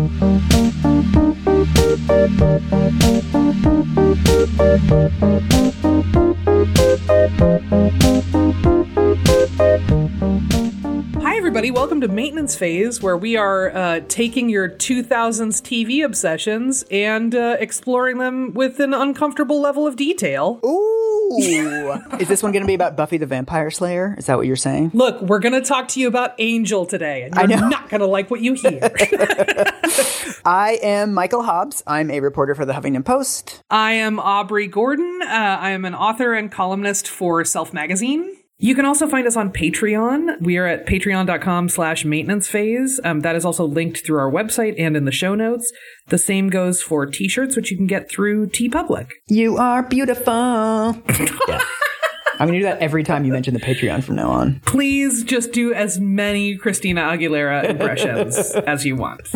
Hi, everybody. Welcome to Maintenance Phase, where we are uh, taking your 2000s TV obsessions and uh, exploring them with an uncomfortable level of detail. Ooh. Is this one going to be about Buffy the Vampire Slayer? Is that what you're saying? Look, we're going to talk to you about Angel today, and you're not going to like what you hear. I am Michael Hobbs. I'm a reporter for the Huffington Post. I am Aubrey Gordon. Uh, I am an author and columnist for Self Magazine. You can also find us on Patreon. We are at patreon.com slash maintenance phase. Um, that is also linked through our website and in the show notes. The same goes for t-shirts, which you can get through TeePublic. You are beautiful. yeah. I'm going to do that every time you mention the Patreon from now on. Please just do as many Christina Aguilera impressions as you want.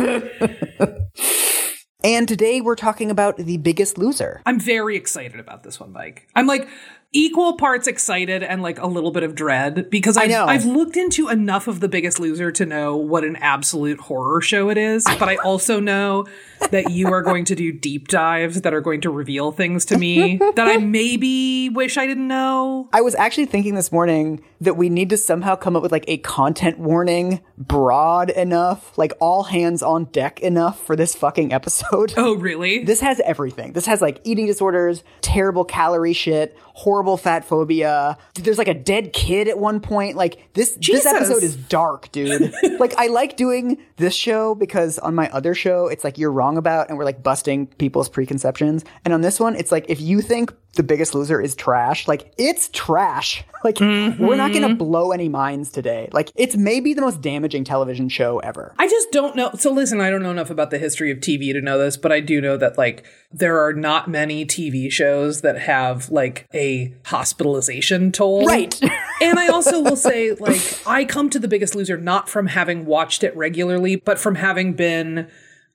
And today we're talking about The Biggest Loser. I'm very excited about this one, Mike. I'm like equal parts excited and like a little bit of dread because I've. I've looked into enough of The Biggest Loser to know what an absolute horror show it is. But I also know that you are going to do deep dives that are going to reveal things to me that I maybe wish I didn't know. I was actually thinking this morning that we need to somehow come up with like a content warning broad enough, like all hands on deck enough for this fucking episode. Oh, really? This has everything. This has like eating disorders, terrible calorie shit, horrible fat phobia. There's like a dead kid at one point. Like this Jesus. this episode is dark, dude. like I like doing this show because on my other show it's like you're wrong about and we're like busting people's preconceptions. And on this one it's like if you think the biggest loser is trash, like it's trash. Like we're not going to mm-hmm. blow any minds today. Like it's maybe the most damaging television show ever. I just don't know. So listen, I don't know enough about the history of TV to know this, but I do know that like there are not many TV shows that have like a hospitalization toll. Right. and I also will say like I come to The Biggest Loser not from having watched it regularly, but from having been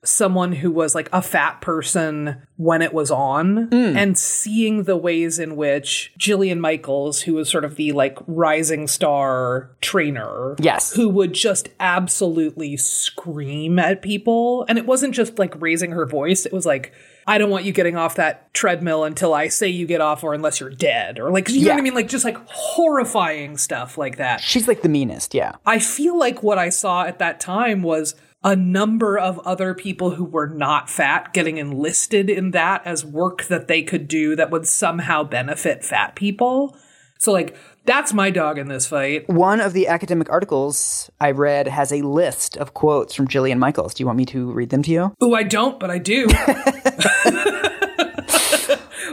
someone who was like a fat person when it was on hmm. and seeing the ways in which Jillian Michaels, who was sort of the like rising star trainer, Yes. who would just absolutely scream at people. And it wasn't just like raising her voice, it was like, I don't want you getting off that treadmill until I say you get off or unless you're dead. Or like, you know what I mean? Like just like horrifying stuff like that. She's like the meanest, yeah. I feel like what I saw at that time was a number of other people who were not fat getting enlisted in that as work that they could do that would somehow benefit fat people. So like that's my dog in this fight. One of the academic articles I read has a list of quotes from Jillian Michaels. Do you want me to read them to you? Oh, I don't, but I do.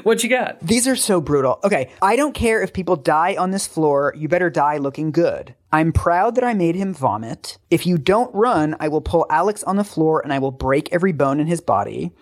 what you got? These are so brutal. Okay, I don't care if people die on this floor, you better die looking good. I'm proud that I made him vomit. If you don't run, I will pull Alex on the floor and I will break every bone in his body.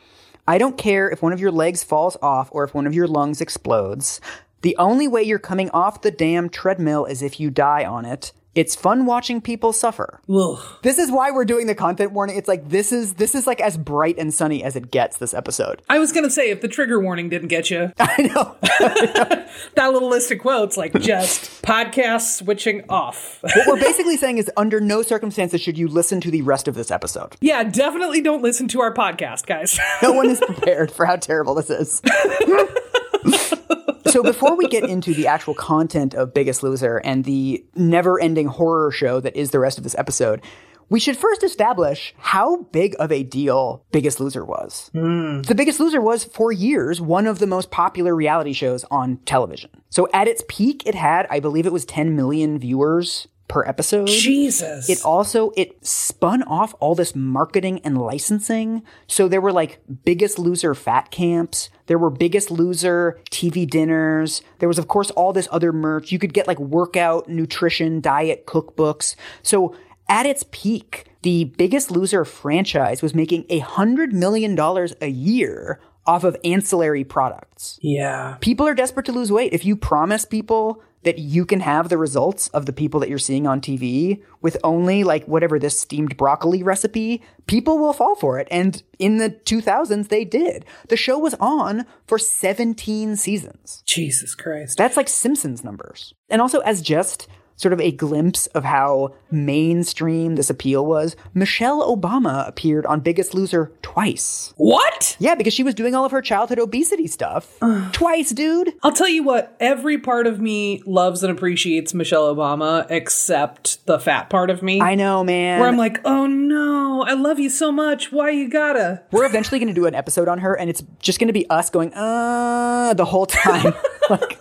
I don't care if one of your legs falls off or if one of your lungs explodes. The only way you're coming off the damn treadmill is if you die on it. It's fun watching people suffer. Ugh. This is why we're doing the content warning. It's like this is this is like as bright and sunny as it gets this episode. I was gonna say if the trigger warning didn't get you, I know. that little list of quotes like just podcast switching off. what we're basically saying is under no circumstances should you listen to the rest of this episode. yeah, definitely don't listen to our podcast, guys. No one is prepared for how terrible this is. So before we get into the actual content of Biggest Loser and the never-ending horror show that is the rest of this episode, we should first establish how big of a deal Biggest Loser was. Hmm. The Biggest Loser was, for years, one of the most popular reality shows on television. So at its peak, it had, I believe it was 10 million viewers per episode. Jesus. It also it spun off all this marketing and licensing. So there were like biggest loser fat camps. There were biggest loser TV dinners. There was of course all this other merch. You could get like workout, nutrition, diet cookbooks. So at its peak, the biggest loser franchise was making a hundred million dollars a year off of ancillary products. yeah. People are desperate to lose weight. If you promise people that you can have the results of the people that you're seeing on TV with only like whatever this steamed broccoli recipe, people will fall for it. And in the 2000s, they did. The show was on for 17 seasons. Jesus Christ. That's like Simpsons numbers. And also, as just sort of a glimpse of how mainstream this appeal was, Michelle Obama appeared on Biggest Loser twice. What? Yeah, because she was doing all of her childhood obesity stuff. twice, dude. I'll tell you what, every part of me loves and appreciates Michelle Obama except the fat part of me. I know, man. where I'm like, oh no, I love you so much. Why you gotta? We're eventually going to do an episode on her, and it's just going to be us going, uh, the whole time. like,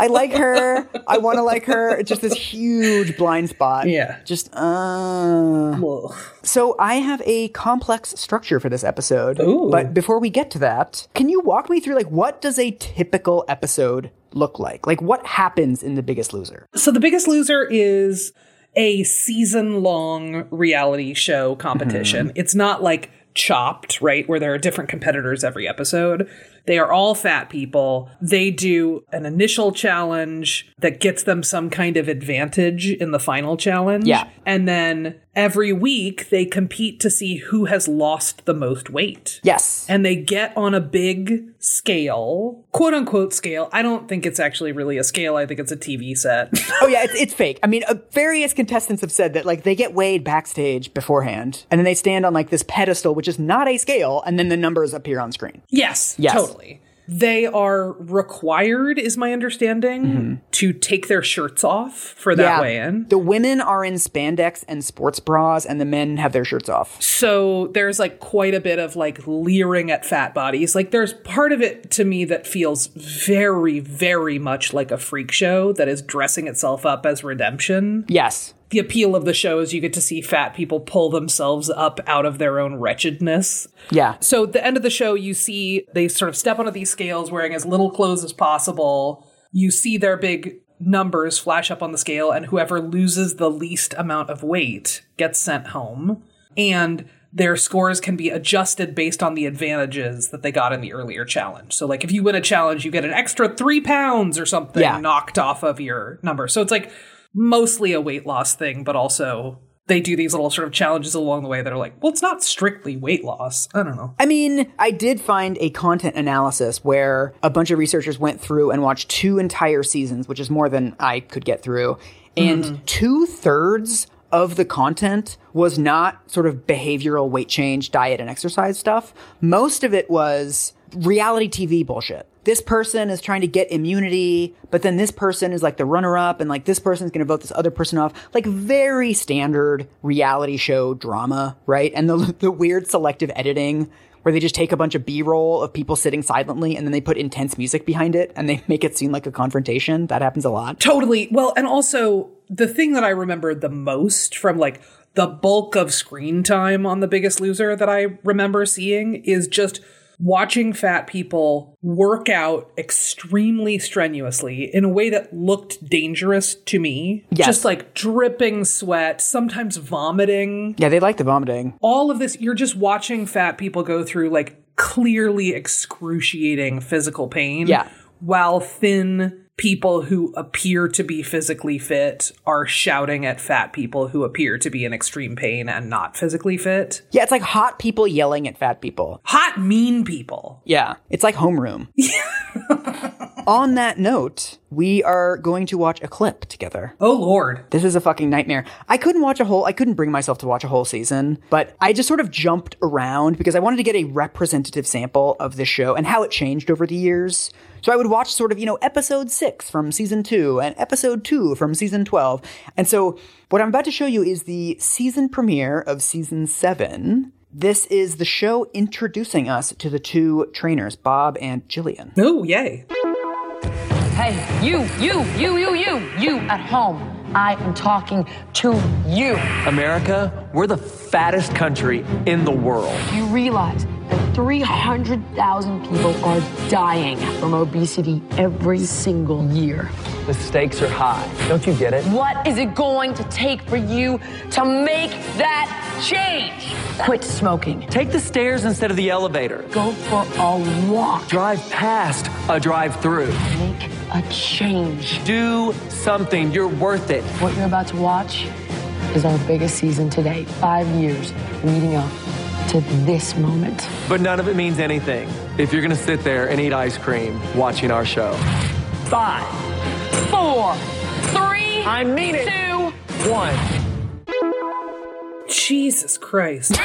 I like her. I want to like her. It's just this huge blind spot. Yeah. Just, uh. Ugh. So I have a complex structure for this episode. Ooh. But before we get to that, can you walk me through, like, what does a typical episode look like? Like, what happens in The Biggest Loser? So The Biggest Loser is a season long reality show competition. It's not like Chopped, right? Where there are different competitors every episode. They are all fat people. They do an initial challenge that gets them some kind of advantage in the final challenge. Yeah. And then every week they compete to see who has lost the most weight. Yes. And they get on a big scale, quote unquote scale. I don't think it's actually really a scale. I think it's a TV set. oh yeah, it's, it's fake. I mean, uh, various contestants have said that like they get weighed backstage beforehand, and then they stand on like this pedestal, which is not a scale, and then the numbers appear on screen. Yes, Yes. totally. They are required, is my understanding, mm-hmm. to take their shirts off for that weigh in. The women are in spandex and sports bras, and the men have their shirts off. So there's like quite a bit of like leering at fat bodies. Like there's part of it to me that feels very, very much like a freak show that is dressing itself up as redemption. Yes. The appeal of the show is you get to see fat people pull themselves up out of their own wretchedness. Yeah. So at the end of the show, you see they sort of step onto these scales wearing as little clothes as possible. You see their big numbers flash up on the scale, and whoever loses the least amount of weight gets sent home. And their scores can be adjusted based on the advantages that they got in the earlier challenge. So, like, if you win a challenge, you get an extra three pounds or something Yeah. knocked off of your number. So it's like mostly a weight loss thing, but also they do these little sort of challenges along the way that are like, well, it's not strictly weight loss. I don't know. I mean, I did find a content analysis where a bunch of researchers went through and watched two entire seasons, which is more than I could get through. And mm-hmm. two thirds of the content was not sort of behavioral weight change, diet, and exercise stuff. Most of it was reality TV bullshit. This person is trying to get immunity, but then this person is like the runner up, and like this person's gonna vote this other person off. Like very standard reality show drama, right? And the, the weird selective editing where they just take a bunch of B-roll of people sitting silently and then they put intense music behind it and they make it seem like a confrontation. That happens a lot. Totally. Well, and also the thing that I remember the most from like the bulk of screen time on The Biggest Loser that I remember seeing is just watching fat people work out extremely strenuously in a way that looked dangerous to me. Yes. Just like dripping sweat, sometimes vomiting. Yeah, they like the vomiting. All of this, you're just watching fat people go through like clearly excruciating physical pain. Yeah. While thin people who appear to be physically fit are shouting at fat people who appear to be in extreme pain and not physically fit. Yeah, it's like hot people yelling at fat people. Hot, mean people. Yeah, it's like homeroom. On that note, we are going to watch a clip together. Oh, Lord. This is a fucking nightmare. I couldn't watch a whole, I couldn't bring myself to watch a whole season, but I just sort of jumped around because I wanted to get a representative sample of this show and how it changed over the years. So I would watch sort of, you know, episode six from season two and episode two from season 12. And so what I'm about to show you is the season premiere of season seven. This is the show introducing us to the two trainers, Bob and Jillian. Oh, yay. Hey, you, you, you, you, you, you at home. I am talking to you. America, we're the fattest country in the world. You realize 300,000 people are dying from obesity every single year. The stakes are high. Don't you get it? What is it going to take for you to make that change? Quit smoking. Take the stairs instead of the elevator. Go for a walk. Drive past a drive through. Make a change. Do something. You're worth it. What you're about to watch is our biggest season to date. Five years leading up to this moment. But none of it means anything if you're going to sit there and eat ice cream watching our show. Five, four, three, Three. I mean it. Two. One. Jesus Christ.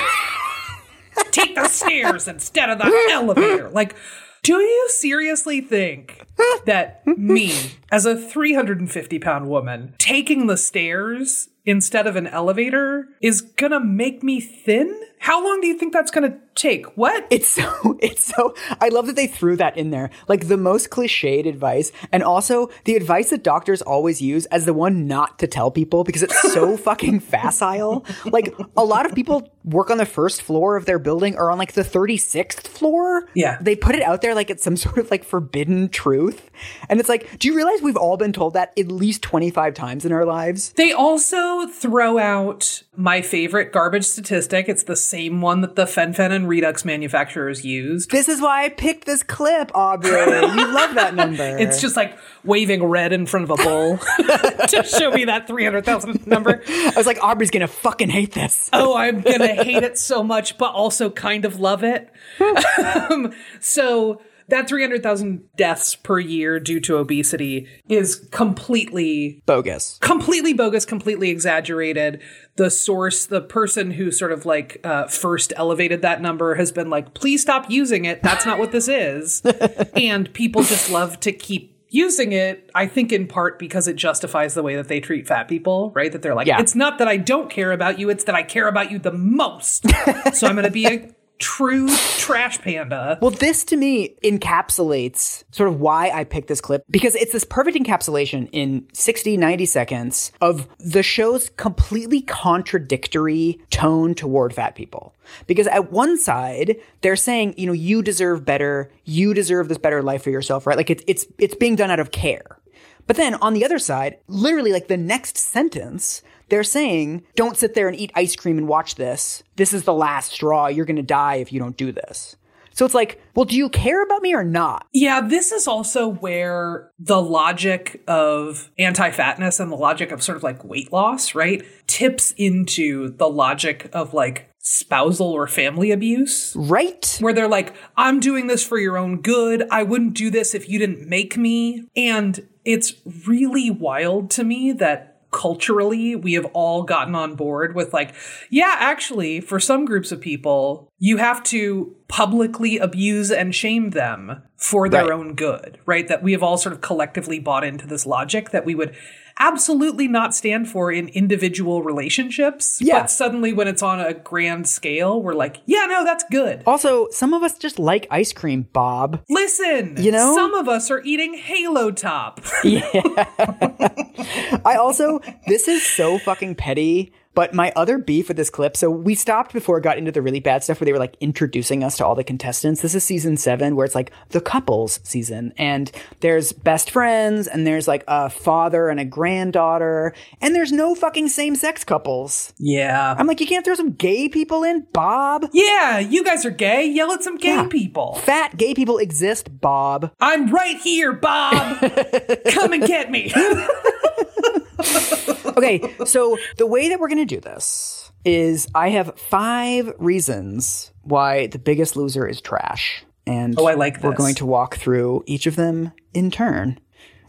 Take the stairs instead of the elevator. Like, do you seriously think that me, as a 350 pound woman, taking the stairs instead of an elevator is gonna make me thin? How long do you think that's gonna take? What? It's so, it's so, I love that they threw that in there. Like the most cliched advice, and also the advice that doctors always use as the one not to tell people because it's so fucking facile. Like a lot of people work on the first floor of their building or on like the 36th floor. Yeah. They put it out there like it's some sort of like forbidden truth. And it's like, do you realize we've all been told that at least 25 times in our lives? They also throw out my favorite garbage statistic. It's the same one that the fen-phen and Redux manufacturers used. This is why I picked this clip, Aubrey. You love that number. It's just like waving red in front of a bull to show me that 300,000 number. I was like, Aubrey's gonna fucking hate this. Oh, I'm going to hate it so much, but also kind of love it. um, so that 300,000 deaths per year due to obesity is completely Bogus. completely bogus, completely exaggerated. The source, the person who sort of like uh, first elevated that number has been like, please stop using it. That's not what this is. and people just love to keep using it, I think in part because it justifies the way that they treat fat people, right? That they're like, Yeah. it's not that I don't care about you, it's that I care about you the most. so I'm going to be a true trash panda. Well, this to me encapsulates sort of why I picked this clip because it's this perfect encapsulation in 60, 90 seconds of the show's completely contradictory tone toward fat people. Because at one side, they're saying, you know, you deserve better, you deserve this better life for yourself, right? Like it's it's it's being done out of care. But then on the other side, literally like the next sentence, they're saying, don't sit there and eat ice cream and watch this. This is the last straw. You're going to die if you don't do this. So it's like, well, do you care about me or not? Yeah, this is also where the logic of anti fatness and the logic of sort of like weight loss, right, tips into the logic of like spousal or family abuse. Right? Where they're like, I'm doing this for your own good. I wouldn't do this if you didn't make me. And it's really wild to me that culturally we have all gotten on board with like, yeah, actually, for some groups of people, you have to publicly abuse and shame them for their Right. own good, right? That we have all sort of collectively bought into this logic that we would absolutely not stand for in individual relationships. Yeah. But suddenly when it's on a grand scale, we're like, yeah, no, that's good. Also, some of us just like ice cream, Bob. Listen, You know? some of us are eating Halo Top. yeah. I also, this is so fucking petty. But my other beef with this clip, so we stopped before it got into the really bad stuff where they were like introducing us to all the contestants. This is season seven where it's like the couples season and there's best friends and there's like a father and a granddaughter and there's no fucking same sex couples. Yeah. I'm like, you can't throw some gay people in, Bob? Yeah, you guys are gay. Yell at some gay Yeah. people. Fat gay people exist, Bob. I'm right here, Bob. Come and get me. Okay, so the way that we're going to do this is I have five reasons why The Biggest Loser is trash. And Oh, I like we're going to walk through each of them in turn.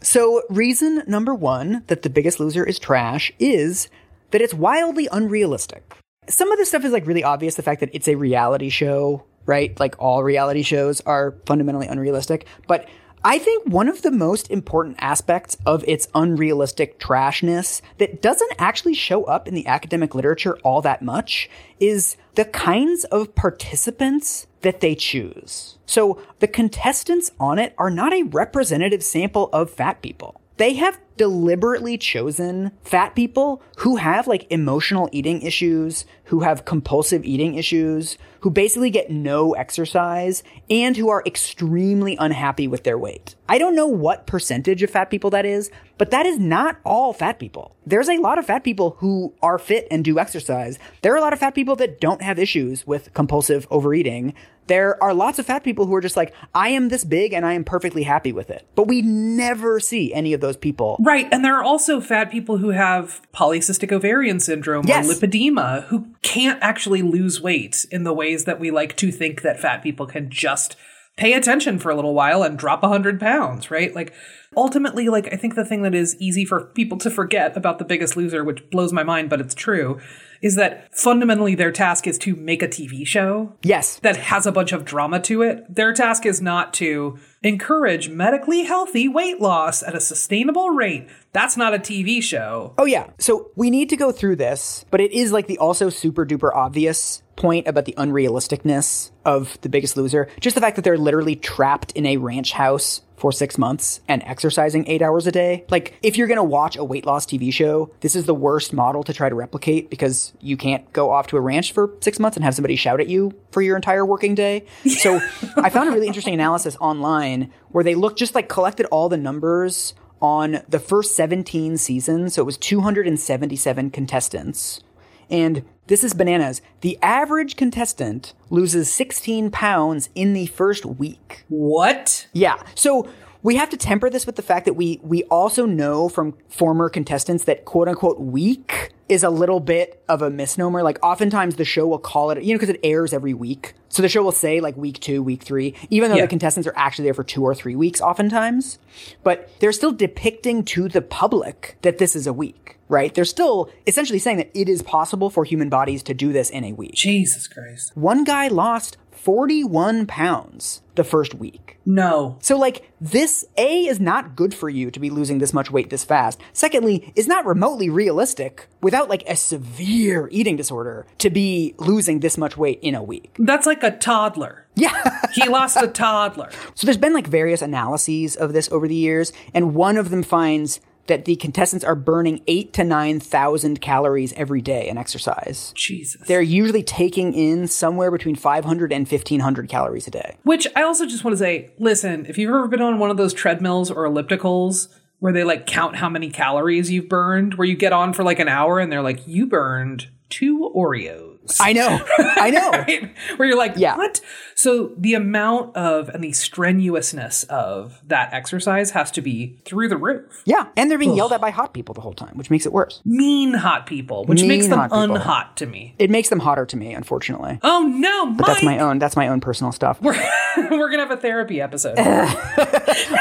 So, reason number one that The Biggest Loser is trash is that it's wildly unrealistic. Some of this stuff is like really obvious the fact that it's a reality show, right? Like all reality shows are fundamentally unrealistic. But I think one of the most important aspects of its unrealistic trashness that doesn't actually show up in the academic literature all that much is the kinds of participants that they choose. So the contestants on it are not a representative sample of fat people. They have deliberately chosen fat people who have like emotional eating issues, who have compulsive eating issues, who basically get no exercise, and who are extremely unhappy with their weight. I don't know what percentage of fat people that is, but that is not all fat people. There's a lot of fat people who are fit and do exercise. There are a lot of fat people that don't have issues with compulsive overeating. There are lots of fat people who are just like, I am this big and I am perfectly happy with it. But we never see any of those people. right. And there are also fat people who have polycystic ovarian syndrome Yes. or lipedema who can't actually lose weight in the ways that we like to think that fat people can just pay attention for a little while and drop a hundred pounds, right? Like ultimately, like I think the thing that is easy for people to forget about the biggest loser, which blows my mind, but it's true, is that fundamentally their task is to make a TV show Yes. that has a bunch of drama to it. Their task is not to encourage medically healthy weight loss at a sustainable rate. That's not a TV show. Oh yeah. So we need to go through this, but it is like the also super duper obvious point about the unrealisticness of The Biggest Loser. Just the fact that they're literally trapped in a ranch house for six months and exercising eight hours a day. Like, if you're gonna watch a weight loss TV show, this is the worst model to try to replicate because you can't go off to a ranch for six months and have somebody shout at you for your entire working day. So I found a really interesting analysis online where they looked just like collected all the numbers on the first 17 seasons. So it was 277 contestants. And this is bananas. The average contestant loses 16 pounds in the first week. What? Yeah. So we have to temper this with the fact that we we also know from former contestants that quote unquote week is a little bit of a misnomer. Like oftentimes the show will call it, you know, because it airs every week. So the show will say like week two, week three, even though Yeah. the contestants are actually there for two or three weeks oftentimes. But they're still depicting to the public that this is a week, right? They're still essentially saying that it is possible for human bodies to do this in a week. Jesus Christ. One guy lost 41 pounds the first week. No. So, like, this A is not good for you to be losing this much weight this fast. Secondly, is not remotely realistic without, like, a severe eating disorder to be losing this much weight in a week. That's like a toddler. Yeah. He lost a toddler. so, there's been, like, various analyses of this over the years, and one of them finds that the contestants are burning eight to 9,000 calories every day in exercise. Jesus. They're usually taking in somewhere between 500 and 1,500 calories a day. Which I also just want to say, listen, if you've ever been on one of those treadmills or ellipticals where they like count how many calories you've burned, where you get on for like an hour and they're like, you burned two Oreos. I know. I know. Right? Where you're like, Yeah. what? So the amount of and the strenuousness of that exercise has to be through the roof. Yeah, and they're being yelled at by hot people the whole time, which makes it worse. Mean hot people, which makes Mean them hot unhot to me. It makes them hotter to me, unfortunately. Oh no, Mike! That's my own. That's my own personal stuff. We're gonna have a therapy episode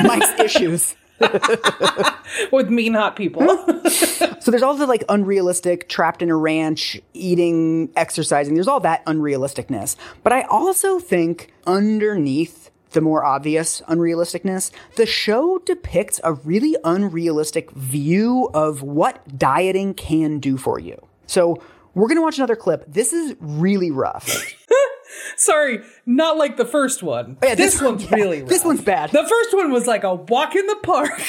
Mike's issues. with mean hot people. So there's all the like unrealistic, trapped in a ranch, eating, exercising. There's all that unrealisticness. But I also think underneath the more obvious unrealisticness, the show depicts a really unrealistic view of what dieting can do for you. So we're gonna watch another clip. This is really rough. Sorry, not like the first one. Oh, yeah, this, this- one's yeah, really this one's bad. The first one was like a walk in the park.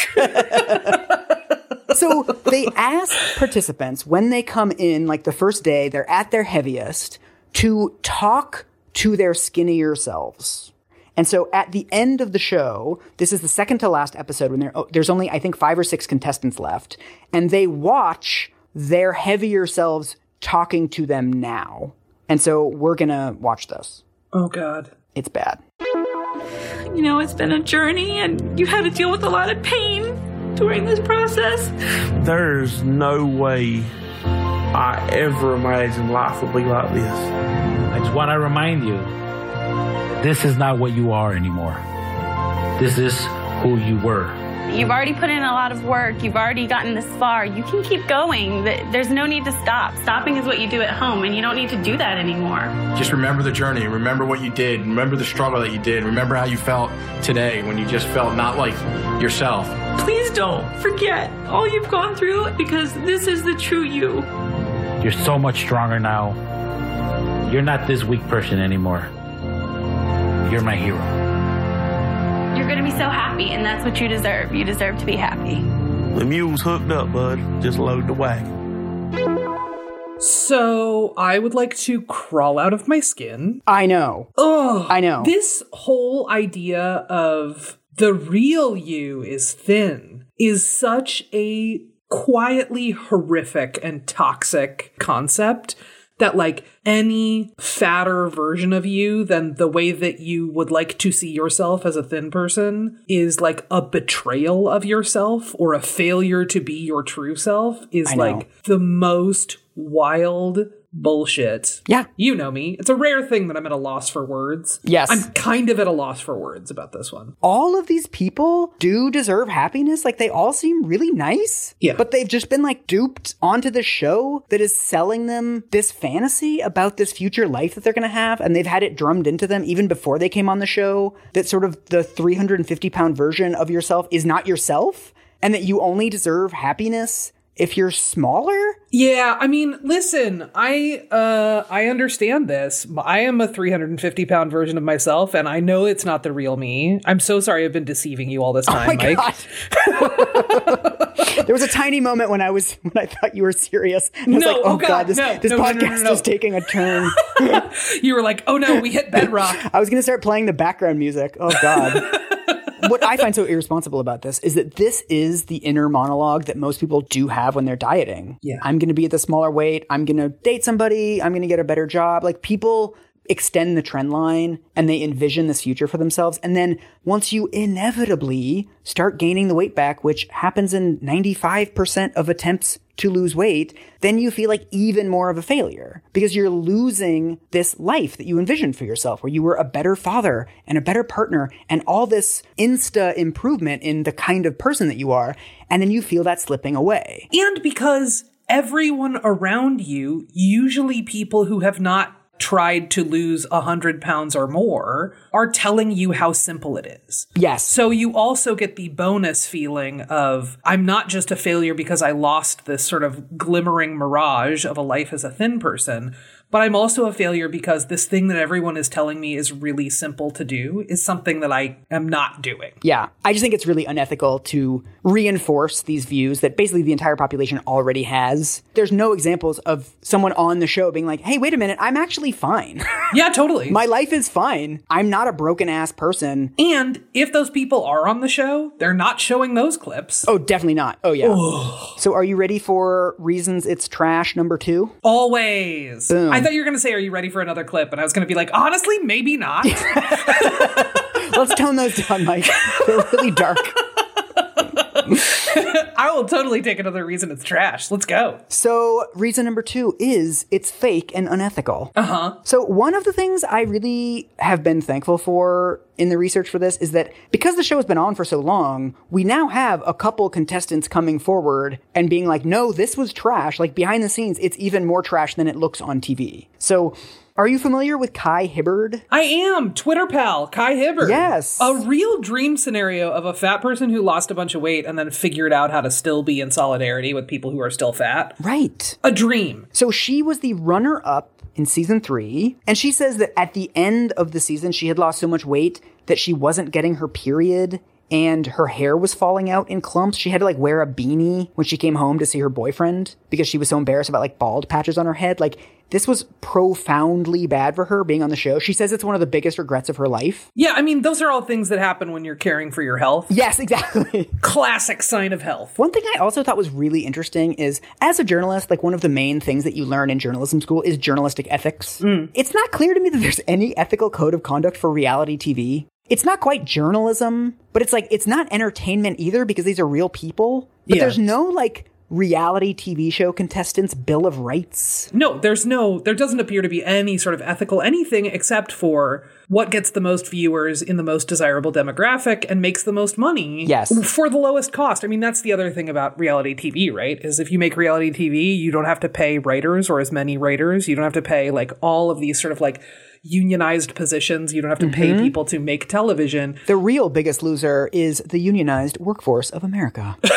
so they ask participants when they come in, like the first day, they're at their heaviest, to talk to their skinnier selves. And so at the end of the show, this is the second to last episode when oh, there's only, I think, five or six contestants left, and they watch their heavier selves talking to them now. And so we're gonna watch this. oh God. It's bad. You know, it's been a journey and you had to deal with a lot of pain during this process. There's no way I ever imagined life would be like this. I just want to remind you this is not what you are anymore. This is who you were. You've already put in a lot of work. You've already gotten this far. You can keep going. There's no need to stop. Stopping is what you do at home, and you don't need to do that anymore. Just remember the journey. Remember what you did. Remember the struggle that you did. Remember how you felt today when you just felt not like yourself. Please don't forget all you've gone through because this is the true you. You're so much stronger now. You're not this weak person anymore. You're my hero. You're going to be so happy, and that's what you deserve. You deserve to be happy. The mule's hooked up, bud. Just load the wagon. So I would like to crawl out of my skin. I know. Oh, I know. This whole idea of the real you is thin is such a quietly horrific and toxic concept that like any fatter version of you than the way that you would like to see yourself as a thin person is like a betrayal of yourself or a failure to be your true self is like the most wild bullshit. Yeah. You know me. It's a rare thing that I'm at a loss for words. Yes. I'm kind of at a loss for words about this one. all of these people do deserve happiness. Like they all seem really nice. Yeah. But they've just been like duped onto the show that is selling them this fantasy about this future life that they're going to have. And they've had it drummed into them even before they came on the show that sort of the 350 pound version of yourself is not yourself and that you only deserve happiness if you're smaller. Yeah, I mean, listen, I uh I understand this. I am a 350 pound version of myself, and I know it's not the real me. I'm so sorry I've been deceiving you all this time, Oh my Mike. God. there was a tiny moment when I was when I thought you were serious. And I was No, like, oh, oh god, God, this, no, this no, podcast is taking a turn. You were like, oh no, we hit bedrock. I was going to start playing the background music. Oh God. What I find so irresponsible about this is that this is the inner monologue that most people do have when they're dieting. Yeah. I'm going to be at the smaller weight. I'm going to date somebody. I'm going to get a better job. Like people extend the trend line and they envision this future for themselves. And then once you inevitably start gaining the weight back, which happens in 95% of attempts to lose weight, then you feel like even more of a failure because you're losing this life that you envisioned for yourself where you were a better father and a better partner and all this insta improvement in the kind of person that you are. And then you feel that slipping away. And because everyone around you, usually people who have not tried to lose a hundred pounds or more, are telling you how simple it is. Yes. So you also get the bonus feeling of I'm not just a failure because I lost this sort of glimmering mirage of a life as a thin person, but I'm also a failure because this thing that everyone is telling me is really simple to do is something that I am not doing. Yeah. I just think it's really unethical to reinforce these views that basically the entire population already has. There's no examples of someone on the show being like, hey, wait a minute, I'm actually fine. Yeah, totally. My life is fine. I'm not a broken ass person. and if those people are on the show, they're not showing those clips. Oh, definitely not. Oh, yeah. so are you ready for reasons it's trash number two? Always. Boom. I thought you were going to say, Are you ready for another clip? And I was going to be like, Honestly, maybe not. Let's tone those down, Mike. They're really dark. I will totally take another reason it's trash. Let's go. So, reason number two is it's fake and unethical. Uh huh. So, one of the things I really have been thankful for in the research for this is that because the show has been on for so long, we now have a couple contestants coming forward and being like, no, this was trash. Like, behind the scenes, it's even more trash than it looks on TV. So, are you familiar with Kai Hibbard? I am Twitter pal Kai Hibbard. Yes. a real dream scenario of a fat person who lost a bunch of weight and then figured out how to still be in solidarity with people who are still fat. Right. A dream. So she was the runner up in season three. And she says that at the end of the season, she had lost so much weight that she wasn't getting her period and her hair was falling out in clumps. She had to like wear a beanie when she came home to see her boyfriend because she was so embarrassed about like bald patches on her head. Like this was profoundly bad for her being on the show. She says it's one of the biggest regrets of her life. Yeah, I mean, those are all things that happen when you're caring for your health. Yes, exactly. Classic sign of health. One thing I also thought was really interesting is as a journalist, like one of the main things that you learn in journalism school is journalistic ethics. Mm. It's not clear to me that there's any ethical code of conduct for reality TV. It's not quite journalism, but it's like, it's not entertainment either because these are real people. But Yeah. there's no like reality TV show contestants' Bill of Rights. No, there's no, there doesn't appear to be any sort of ethical anything except for what gets the most viewers in the most desirable demographic and makes the most money. Yes. For the lowest cost. I mean, that's the other thing about reality TV, right? Is if you make reality TV, you don't have to pay writers or as many writers. You don't have to pay like all of these sort of like unionized positions. You don't have to pay mm-hmm. people to make television. The real biggest loser is the unionized workforce of America.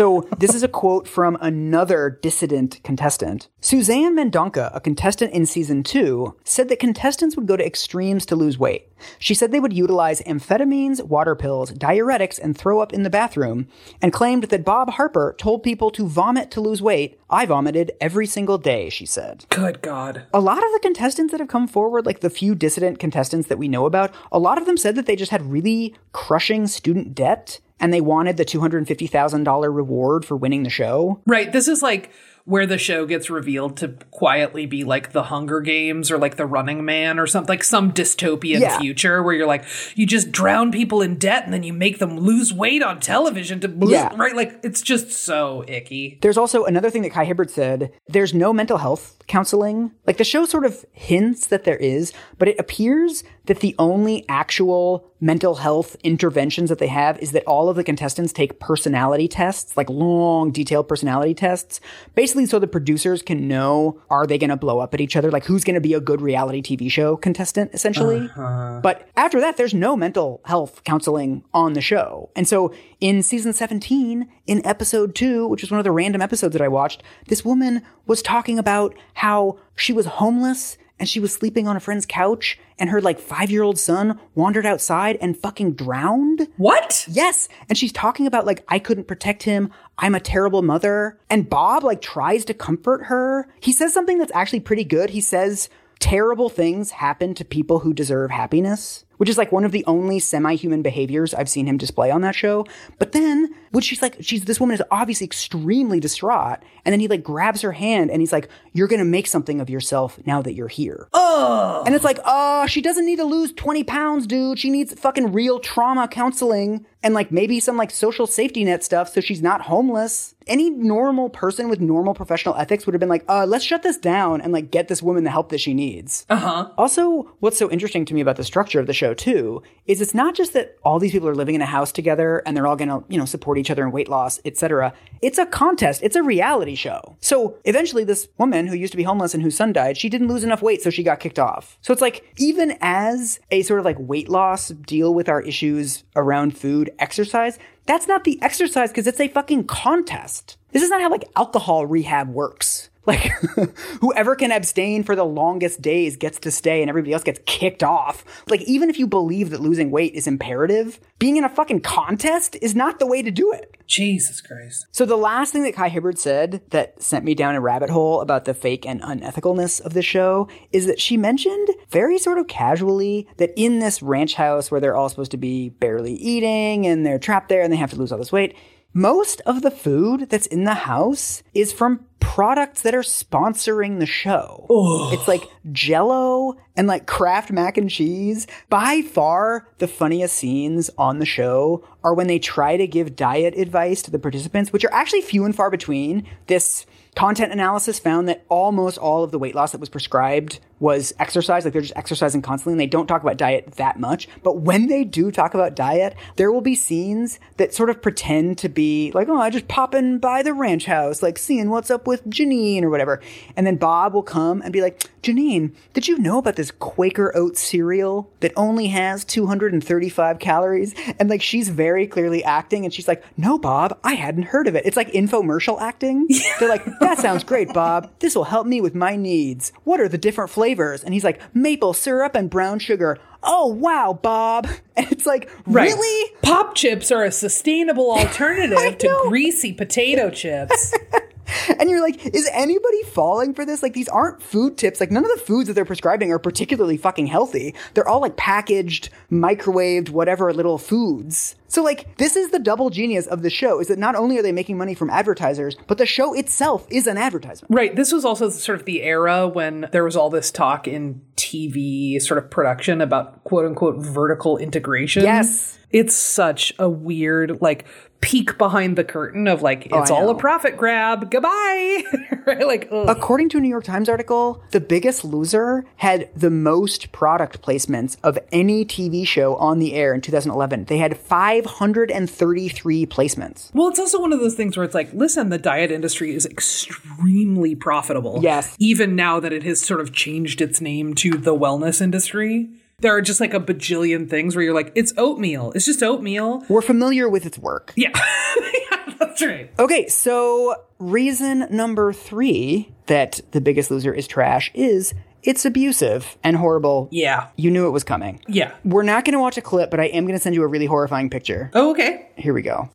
So this is a quote from another dissident contestant. Suzanne Mendonca, a contestant in season two, said that contestants would go to extremes to lose weight. She said they would utilize amphetamines, water pills, diuretics, and throw up in the bathroom, and claimed that Bob Harper told people to vomit to lose weight. I vomited every single day, she said. Good God. A lot of the contestants that have come forward, like the few dissident contestants that we know about, a lot of them said that they just had really crushing student debt and they wanted the $250,000 reward for winning the show. Right. This is like where the show gets revealed to quietly be like the Hunger Games or like the Running Man or something like some dystopian Yeah. future where you're like you just drown people in debt and then you make them lose weight on television to Yeah. right like it's just so icky. There's also another thing that Kai Hibbard said. There's no mental health counseling. Like the show sort of hints that there is, but it appears that the only actual mental health interventions that they have is that all of the contestants take personality tests, like long, detailed personality tests, basically so the producers can know are they going to blow up at each other? Like who's going to be a good reality TV show contestant, essentially. Uh-huh. But after that, there's no mental health counseling on the show. And so in season 17, in episode two, which was one of the random episodes that I watched, this woman was talking about how she was homeless and she was sleeping on a friend's couch and her like five year old son wandered outside and fucking drowned. What? Yes. And she's talking about like, I couldn't protect him. I'm a terrible mother. And Bob like tries to comfort her. He says something that's actually pretty good. He says, terrible things happen to people who deserve happiness, which is like one of the only semi-human behaviors I've seen him display on that show. But then when she's like, she's, this woman is obviously extremely distraught. And then he like grabs her hand and he's like, you're going to make something of yourself now that you're here. Oh. And it's like, oh, she doesn't need to lose 20 pounds, dude. She needs fucking real trauma counseling and like maybe some like social safety net stuff so she's not homeless. Any normal person with normal professional ethics would have been like, uh, let's shut this down and like get this woman the help that she needs. Uh-huh. Also, what's so interesting to me about the structure of the show too is it's not just that all these people are living in a house together and they're all going to, you know, support each other in weight loss, etc. It's a contest. It's a reality show. So eventually this woman who used to be homeless and whose son died, she didn't lose enough weight so she got kicked off. So it's like even as a sort of like weight loss deal with our issues around food exercise, that's not the exercise because it's a fucking contest. This is not how like alcohol rehab works. Like, whoever can abstain for the longest days gets to stay and everybody else gets kicked off. Like, even if you believe that losing weight is imperative, being in a fucking contest is not the way to do it. Jesus Christ. So the last thing that Kai Hibbard said that sent me down a rabbit hole about the fake and unethicalness of the show is that she mentioned very sort of casually that in this ranch house where they're all supposed to be barely eating and they're trapped there and they have to lose all this weight, most of the food that's in the house is from products that are sponsoring the show. It's like jello and like Kraft mac and cheese. By far, the funniest scenes on the show are when they try to give diet advice to the participants, which are actually few and far between. This content analysis found that almost all of the weight loss that was prescribed was exercise. Like they're just exercising constantly and they don't talk about diet that much. But when they do talk about diet, there will be scenes that sort of pretend to be like, oh, I just popping by the ranch house, like seeing what's up with Janine or whatever. And then Bob will come and be like, Janine, did you know about this Quaker oat cereal that only has 235 calories? And like she's very clearly acting and she's like, no, Bob, I hadn't heard of it. It's like infomercial acting. They're like, that sounds great, Bob. This will help me with my needs. What are the different flavors? And he's like, maple syrup and brown sugar. Oh, wow, Bob. And it's like, Right. really? Popchips are a sustainable alternative to greasy potato chips. And you're like, is anybody falling for this? Like, these aren't food tips. Like, none of the foods that they're prescribing are particularly fucking healthy. They're all like packaged, microwaved, whatever little foods. So, like, this is the double genius of the show is that not only are they making money from advertisers, but the show itself is an advertisement. Right. This was also sort of the era when there was all this talk in TV sort of production about quote unquote vertical integration. Yes. It's such a weird, like, peek behind the curtain of like, oh, it's I all know. a profit grab. Goodbye. right? Like, ugh. According to a New York Times article, The Biggest Loser had the most product placements of any TV show on the air in 2011. They had 533 placements. Well, it's also one of those things where it's like, listen, the diet industry is extremely profitable. Yes. Even now that it has sort of changed its name to the wellness industry, there are just like a bajillion things where you're like, it's oatmeal. It's just oatmeal. We're familiar with its work. Yeah. yeah that's right. Okay, so reason number three that The Biggest Loser is trash is it's abusive and horrible. Yeah. You knew it was coming. Yeah. We're not going to watch a clip, but I am going to send you a really horrifying picture. Oh, okay. Here we go.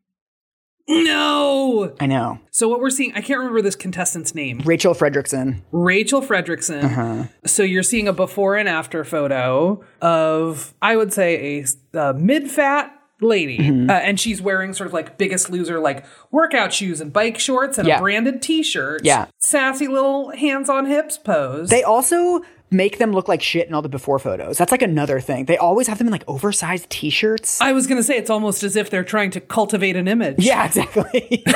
No. I know. So what we're seeing, I can't remember this contestant's name. Rachel Frederickson. Rachel Frederickson. Uh-huh. So you're seeing a before and after photo of, I would say, a, uh mid-fat lady. Mm-hmm. Uh, and she's wearing sort of like biggest loser, like workout shoes and bike shorts and Yeah. a branded t shirt. Yeah. Sassy little hands on hips pose. They also make them look like shit in all the before photos. That's like another thing. They always have them in like oversized t-shirts. I was going to say it's almost as if they're trying to cultivate an image. yeah, exactly.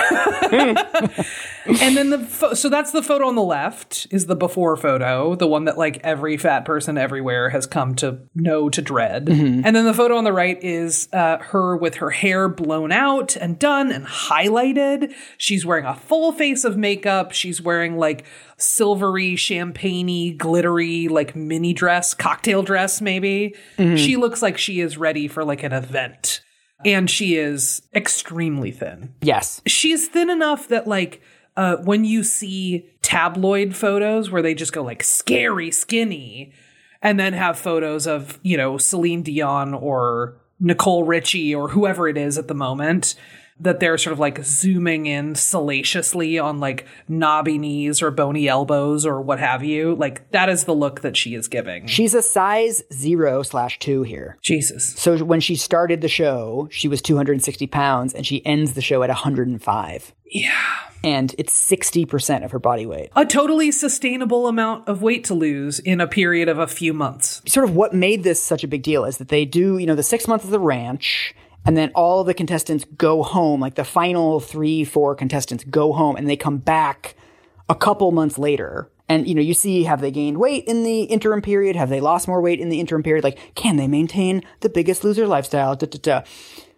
And then the pho- so that's the photo on the left is the before photo, the one that like every fat person everywhere has come to know to dread. Mm-hmm. And then the photo on the right is uh, her with her hair blown out and done and highlighted. She's wearing a full face of makeup. She's wearing like silvery, champagne glittery, like mini dress, cocktail dress, maybe. Mm-hmm. She looks like she is ready for like an event. And she is extremely thin yes. she's thin enough that like uh, when you see tabloid photos where they just go like scary skinny and then have photos of you know celine dion or nicole richie or whoever it is at the moment that they're sort of like zooming in salaciously on like knobby knees or bony elbows or what have you like that is the look that she is giving She's a size zero slash two here. jesus So when she started the show, she was 260 pounds and she ends the show at 105. yeah And it's 60% of her body weight. a totally sustainable amount of weight to lose in a period of a few months Sort of what made this such a big deal is that they do, you know, the six months of the ranch and then all the contestants go home, like the final three, four contestants go home and they come back a couple months later. And, you know, you see, have they gained weight in the interim period? Have they lost more weight in the interim period? Like, can they maintain the biggest loser lifestyle? Da, da, da.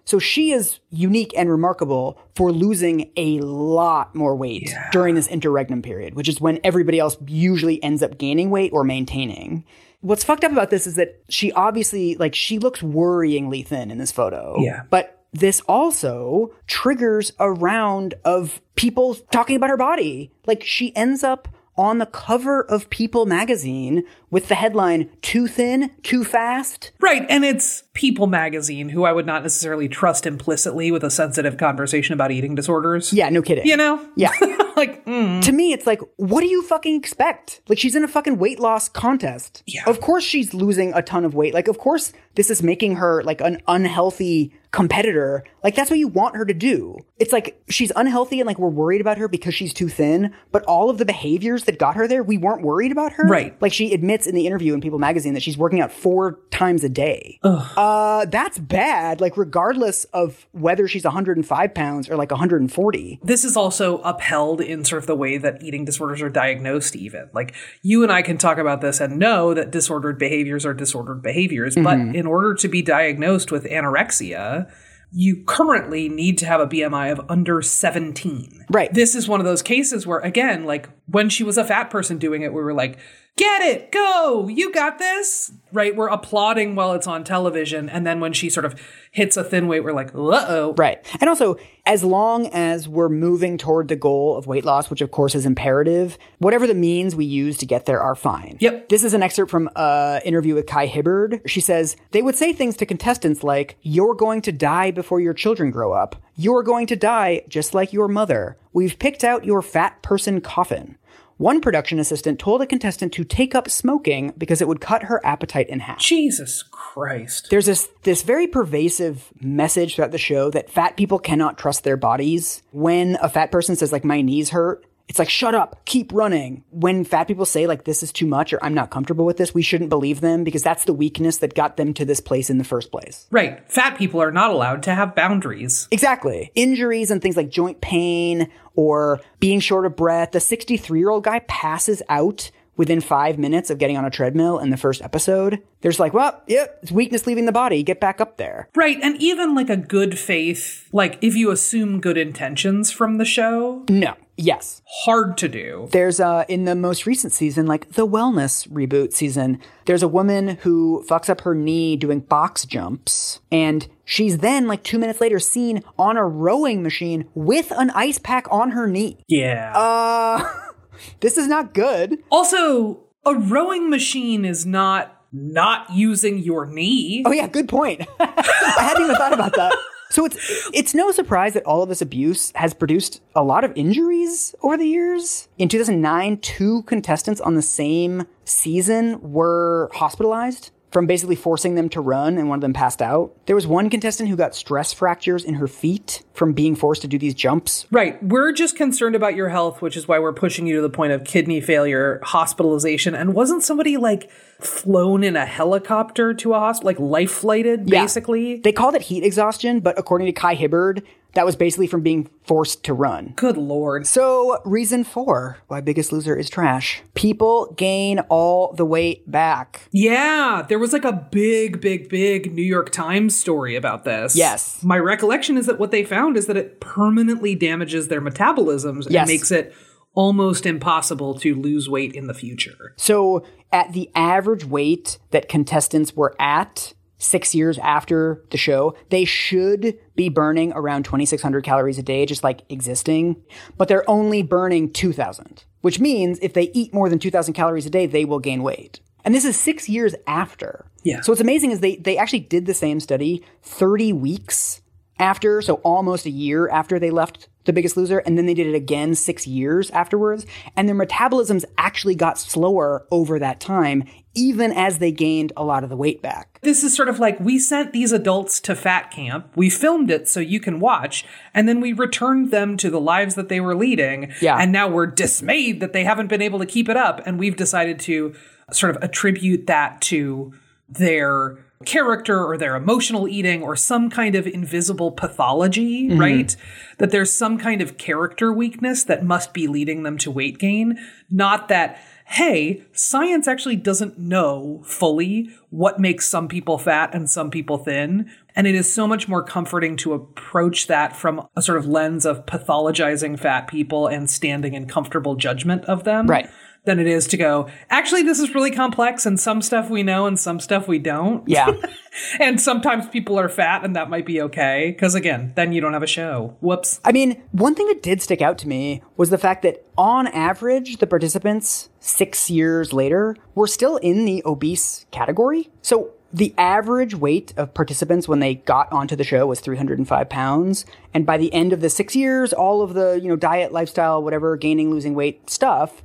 So she is unique and remarkable for losing a lot more weight during this interregnum period, which is when everybody else usually ends up gaining weight or maintaining. What's fucked up about this is that she obviously, like, she looks worryingly thin in this photo. Yeah. But this also triggers a round of people talking about her body. Like, she ends up on the cover of People magazine with the headline, Too Thin, Too Fast. Right, and it's People magazine, who I would not necessarily trust implicitly with a sensitive conversation about eating disorders. Yeah, no kidding. You know? Yeah. like, mm. to me, it's like, what do you fucking expect? Like, she's in a fucking weight loss contest. Yeah. Of course, she's losing a ton of weight. Like, of course, this is making her like an unhealthy competitor. Like, that's what you want her to do. It's like she's unhealthy and like we're worried about her because she's too thin, but all of the behaviors that got her there, we weren't worried about her. Right. Like, she admits in the interview in People magazine that she's working out four times a day. Uh, that's bad. Like, regardless of whether she's 105 pounds or like 140. this is also upheld in sort of the way that eating disorders are diagnosed, even. Like, you and I can talk about this and know that disordered behaviors are disordered behaviors, but in order to be diagnosed with anorexia, you currently need to have a BMI of under 17. Right. This is one of those cases where, again, like when she was a fat person doing it, we were like, get it, go, you got this. Right. We're applauding while it's on television. And then when she sort of hits a thin weight, we're like, uh oh. Right. And also, as long as we're moving toward the goal of weight loss, which of course is imperative, whatever the means we use to get there are fine. Yep. This is an excerpt from an interview with Kai Hibbard. She says, they would say things to contestants like, you're going to die before your children grow up. You're going to die just like your mother. We've picked out your fat person coffin. One production assistant told a contestant to take up smoking because it would cut her appetite in half. Jesus Christ. There's this this very pervasive message throughout the show that fat people cannot trust their bodies. When a fat person says like my knees hurt, it's like shut up, keep running. When fat people say like this is too much or I'm not comfortable with this, we shouldn't believe them because that's the weakness that got them to this place in the first place. Right. Fat people are not allowed to have boundaries. Exactly. Injuries and things like joint pain or being short of breath. The 63 year old guy passes out within five minutes of getting on a treadmill in the first episode. There's like, well, yep, it's weakness leaving the body. Get back up there. Right. And even like a good faith, like if you assume good intentions from the show, No. Yes. hard to do. There's uh in the most recent season, like the wellness reboot season, there's a woman who fucks up her knee doing box jumps, and she's then like two minutes later seen on a rowing machine with an ice pack on her knee. Yeah. Uh this is not good. also, a rowing machine is not not using your knee. Oh yeah, good point. I hadn't even thought about that. So it's it's no surprise that all of this abuse has produced a lot of injuries over the years. In 2009, two contestants on the same season were hospitalized from basically forcing them to run and one of them passed out. There was one contestant who got stress fractures in her feet from being forced to do these jumps. Right. We're just concerned about your health, which is why we're pushing you to the point of kidney failure, hospitalization. And wasn't somebody like flown in a helicopter to a hospital, like life flighted, Yeah. basically? They called it heat exhaustion, but according to Kai Hibbard, that was basically from being forced to run. Good lord. So, reason four why Biggest Loser is trash. People gain all the weight back. Yeah, there was like a big, big, big New York Times story about this. Yes. My recollection is that what they found is that it permanently damages their metabolisms Yes. and makes it almost impossible to lose weight in the future. So, at the average weight that contestants were at six years after the show, they should be burning around 2,600 calories a day, just like existing, but they're only burning 2,000, which means if they eat more than 2,000 calories a day, they will gain weight. And this is six years after. Yeah. So what's amazing is they, they actually did the same study 30 weeks after, so almost a year after they left The Biggest Loser, and then they did it again six years afterwards, and their metabolisms actually got slower over that time, even as they gained a lot of the weight back. This is sort of like we sent these adults to fat camp, we filmed it so you can watch, and then we returned them to the lives that they were leading. Yeah. And now we're dismayed that they haven't been able to keep it up, and we've decided to sort of attribute that to their character or their emotional eating or some kind of invisible pathology, Mm-hmm. right? That there's some kind of character weakness that must be leading them to weight gain, not that hey, science actually doesn't know fully what makes some people fat and some people thin. And it is so much more comforting to approach that from a sort of lens of pathologizing fat people and standing in comfortable judgment of them. Right. Than it is to go, actually, this is really complex and some stuff we know and some stuff we don't. Yeah. and sometimes people are fat and that might be okay. Cause again, then you don't have a show. Whoops. I mean, one thing that did stick out to me was the fact that on average, the participants six years later were still in the obese category. So the average weight of participants when they got onto the show was 305 pounds. And by the end of the six years, all of the, you know, diet, lifestyle, whatever, gaining, losing weight stuff,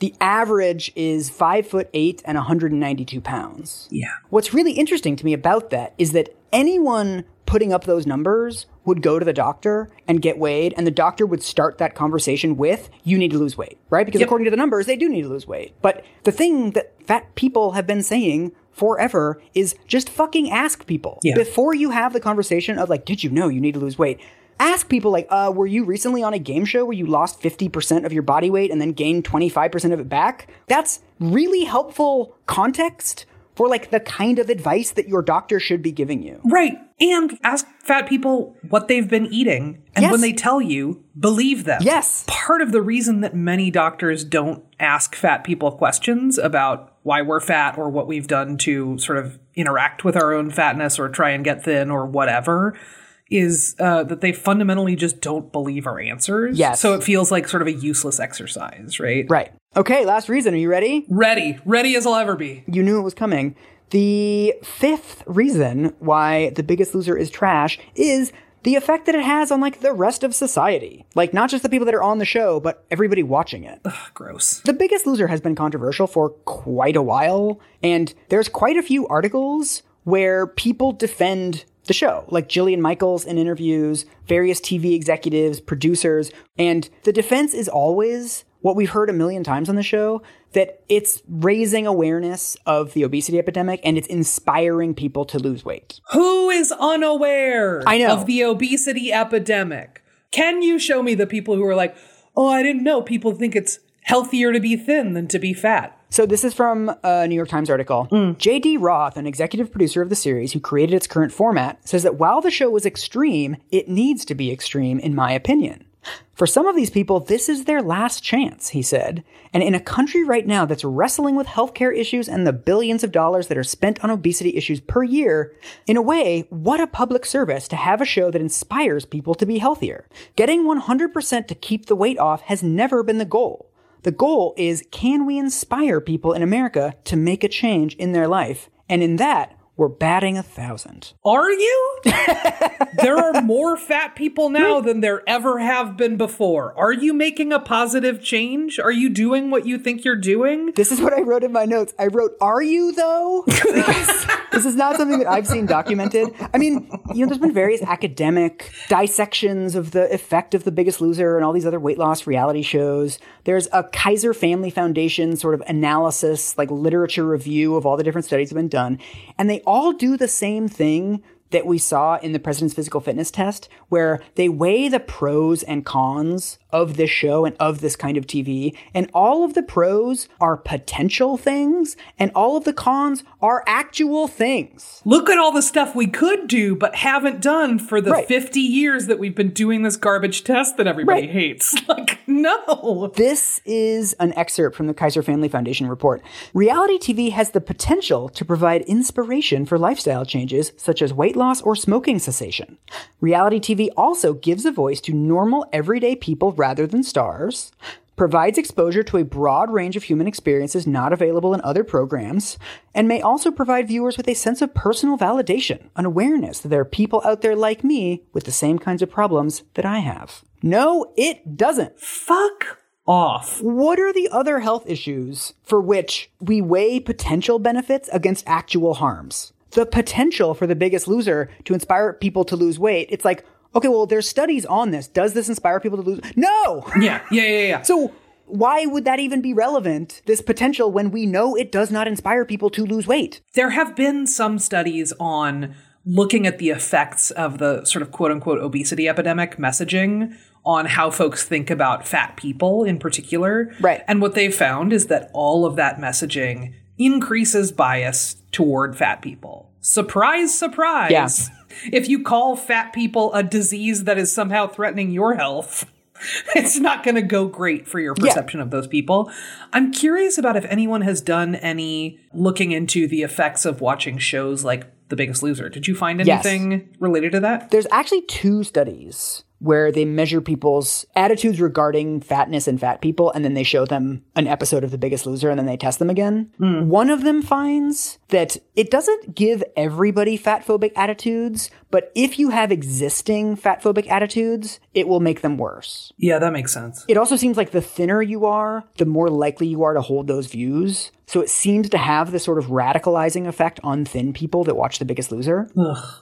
the average is five foot eight and 192 pounds. Yeah. What's really interesting to me about that is that anyone putting up those numbers would go to the doctor and get weighed, and the doctor would start that conversation with, You need to lose weight, right? Because Yep. according to the numbers, they do need to lose weight. But the thing that fat people have been saying forever is just fucking ask people. Yeah. Before you have the conversation of, like, Did you know you need to lose weight? Ask people like, uh, were you recently on a game show where you lost 50% of your body weight and then gained 25% of it back? That's really helpful context for like the kind of advice that your doctor should be giving you. Right. And ask fat people what they've been eating. And Yes. when they tell you, believe them. Yes. Part of the reason that many doctors don't ask fat people questions about why we're fat or what we've done to sort of interact with our own fatness or try and get thin or whatever is uh, that they fundamentally just don't believe our answers. Yes. So it feels like sort of a useless exercise, right? Right. Okay, last reason. Are you ready? Ready. Ready as I'll ever be. You knew it was coming. The fifth reason why The Biggest Loser is trash is the effect that it has on like the rest of society. Like not just the people that are on the show, but everybody watching it. Gross. The Biggest Loser has been controversial for quite a while, and there's quite a few articles where people defend the show, like Jillian Michaels in interviews, various TV executives, producers, and the defense is always what we've heard a million times on the show that it's raising awareness of the obesity epidemic and it's inspiring people to lose weight. Who is unaware I know. of the obesity epidemic? Can you show me the people who are like, oh, I didn't know people think it's healthier to be thin than to be fat? So this is from a New York Times article. Mm. J.D. Roth, an executive producer of the series who created its current format, says that while the show was extreme, it needs to be extreme, in my opinion. For some of these people, this is their last chance, he said. And in a country right now that's wrestling with healthcare issues and the billions of dollars that are spent on obesity issues per year, in a way, what a public service to have a show that inspires people to be healthier. Getting 100% to keep the weight off has never been the goal. The goal is can we inspire people in America to make a change in their life? And in that, we're batting a thousand. Are you? there are more fat people now than there ever have been before. Are you making a positive change? Are you doing what you think you're doing? This is what I wrote in my notes. I wrote, Are you though? this is not something that I've seen documented. I mean, you know, there's been various academic dissections of the effect of The Biggest Loser and all these other weight loss reality shows. There's a Kaiser Family Foundation sort of analysis, like literature review of all the different studies that have been done. And they all do the same thing that we saw in the president's physical fitness test, where they weigh the pros and cons of this show and of this kind of TV. And all of the pros are potential things, and all of the cons are actual things. Look at all the stuff we could do, but haven't done for the Right. 50 years that we've been doing this garbage test that everybody Right. hates. Like, no. This is an excerpt from the Kaiser Family Foundation report. Reality TV has the potential to provide inspiration for lifestyle changes such as weight loss or smoking cessation. Reality TV also gives a voice to normal, everyday people rather than stars, provides exposure to a broad range of human experiences not available in other programs, and may also provide viewers with a sense of personal validation, an awareness that there are people out there like me with the same kinds of problems that I have. No, it doesn't. Fuck off. What are the other health issues for which we weigh potential benefits against actual harms? The potential for the biggest loser to inspire people to lose weight. It's like, okay, well, there's studies on this. Does this inspire people to lose? No! Yeah, yeah, yeah, yeah. So why would that even be relevant, this potential, when we know it does not inspire people to lose weight? There have been some studies on looking at the effects of the sort of quote unquote obesity epidemic messaging on how folks think about fat people in particular. Right. And what they've found is that all of that messaging increases bias toward fat people. Surprise, surprise. Yeah. If you call fat people a disease that is somehow threatening your health, it's not going to go great for your perception of those people. I'm curious about if anyone has done any looking into the effects of watching shows like The Biggest Loser. Did you find Yes. anything related to that? There's actually two studies where they measure people's attitudes regarding fatness and fat people, and then they show them an episode of The Biggest Loser, and then they test them again. Hmm. One of them finds that it doesn't give everybody fat phobic attitudes, but if you have existing fat phobic attitudes, it will make them worse. Yeah, that makes sense. It also seems like the thinner you are, the more likely you are to hold those views. So it seems to have this sort of radicalizing effect on thin people that watch The Biggest Loser.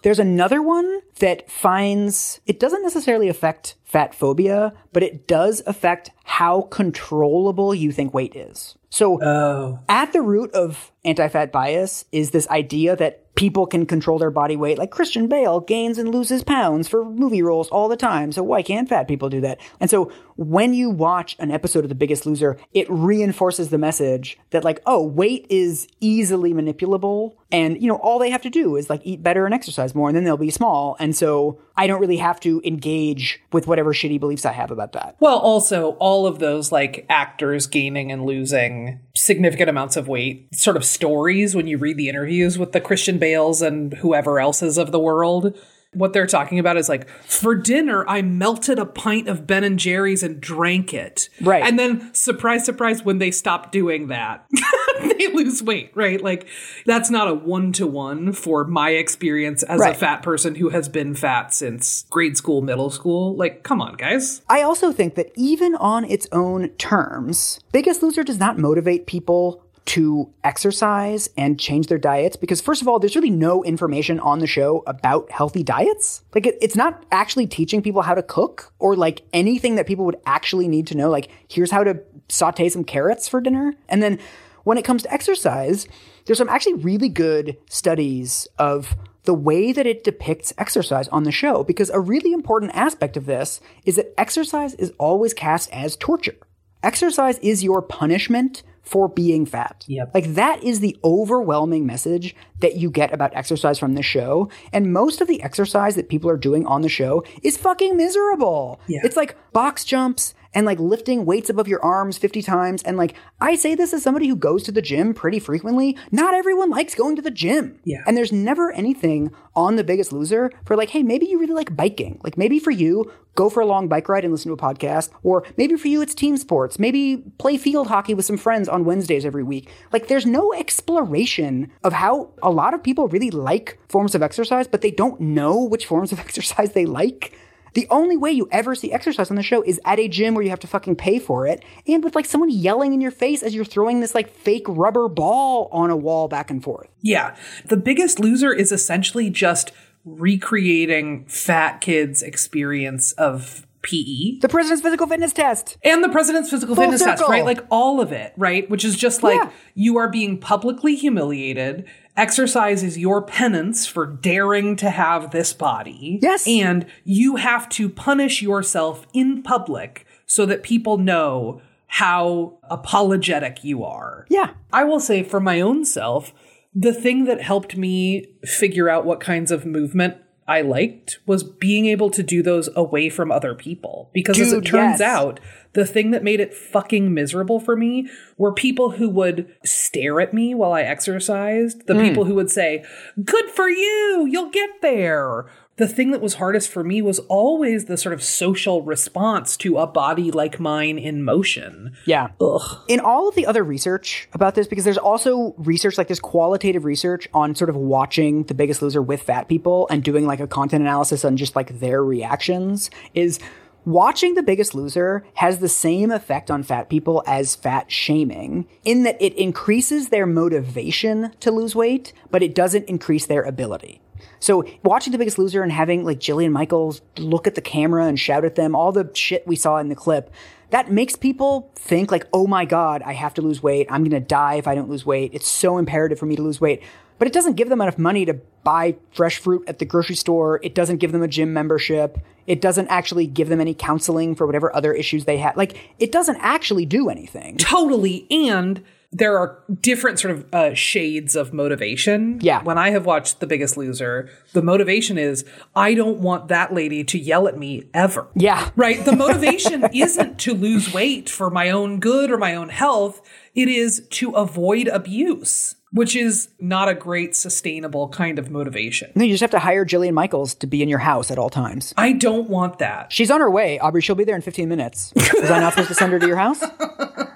There's another one that finds it doesn't necessarily affect fat phobia, but it does affect how controllable you think weight is. So oh. at the root of anti-fat bias is this idea that people can control their body weight like Christian Bale gains and loses pounds for movie roles all the time. So why can't fat people do that? And so when you watch an episode of The Biggest Loser, it reinforces the message that like, oh, weight is easily manipulable and you know, all they have to do is like eat better and exercise more and then they'll be small. And so I don't really have to engage with whatever shitty beliefs I have about that. Well, also, all of those like actors gaining and losing significant amounts of weight sort of stories when you read the interviews with the Christian Bales and whoever else's of the world. What they're talking about is like, for dinner, I melted a pint of Ben and Jerry's and drank it. Right. And then, surprise, surprise, when they stop doing that, they lose weight, right? Like, that's not a one to one for my experience as a fat person who has been fat since grade school, middle school. Like, come on, guys. I also think that even on its own terms, Biggest Loser does not motivate people to exercise and change their diets because first of all, there's really no information on the show about healthy diets. Like it, it's not actually teaching people how to cook or like anything that people would actually need to know. Like here's how to saute some carrots for dinner. And then when it comes to exercise, there's some actually really good studies of the way that it depicts exercise on the show because a really important aspect of this is that exercise is always cast as torture. Exercise is your punishment for being fat. Yep. Like that is the overwhelming message that you get about exercise from the show. And most of the exercise that people are doing on the show is fucking miserable. Yeah. It's like box jumps and like lifting weights above your arms 50 times. And like, I say this as somebody who goes to the gym pretty frequently. Not everyone likes going to the gym. Yeah. And there's never anything on The Biggest Loser for like, hey, maybe you really like biking. Like maybe for you, go for a long bike ride and listen to a podcast. Or maybe for you, it's team sports. Maybe play field hockey with some friends on Wednesdays every week. Like there's no exploration of how a lot of people really like forms of exercise, but they don't know which forms of exercise they like. The only way you ever see exercise on the show is at a gym where you have to fucking pay for it and with like someone yelling in your face as you're throwing this like fake rubber ball on a wall back and forth. Yeah. The biggest loser is essentially just recreating fat kids' experience of PE. The president's physical fitness test. And the president's physical Full fitness test, right? Like all of it, right? Which is just like Yeah. you are being publicly humiliated. Exercise is your penance for daring to have this body. Yes. And you have to punish yourself in public so that people know how apologetic you are. Yeah. I will say for my own self, the thing that helped me figure out what kinds of movement I liked was being able to do those away from other people. Because as it turns yes. out, the thing that made it fucking miserable for me were people who would stare at me while I exercised, the mm. people who would say, Good for you, you'll get there. The thing that was hardest for me was always the sort of social response to a body like mine in motion. Yeah. Ugh. In all of the other research about this, because there's also research like this qualitative research on sort of watching The Biggest Loser with fat people and doing like a content analysis on just like their reactions, is watching The Biggest Loser has the same effect on fat people as fat shaming in that it increases their motivation to lose weight, but it doesn't increase their ability. So watching The Biggest Loser and having like Jillian Michaels look at the camera and shout at them, all the shit we saw in the clip, that makes people think like, oh my God, I have to lose weight. I'm going to die if I don't lose weight. It's so imperative for me to lose weight. But it doesn't give them enough money to buy fresh fruit at the grocery store. It doesn't give them a gym membership. It doesn't actually give them any counseling for whatever other issues they have. Like, it doesn't actually do anything. Totally. And there are different sort of uh, shades of motivation. Yeah. When I have watched The Biggest Loser, the motivation is I don't want that lady to yell at me ever. Yeah. Right? The motivation isn't to lose weight for my own good or my own health, it is to avoid abuse, which is not a great sustainable kind of motivation. No, you just have to hire Jillian Michaels to be in your house at all times. I don't want that. She's on her way. Aubrey, she'll be there in 15 minutes. Was I not supposed to send her to your house?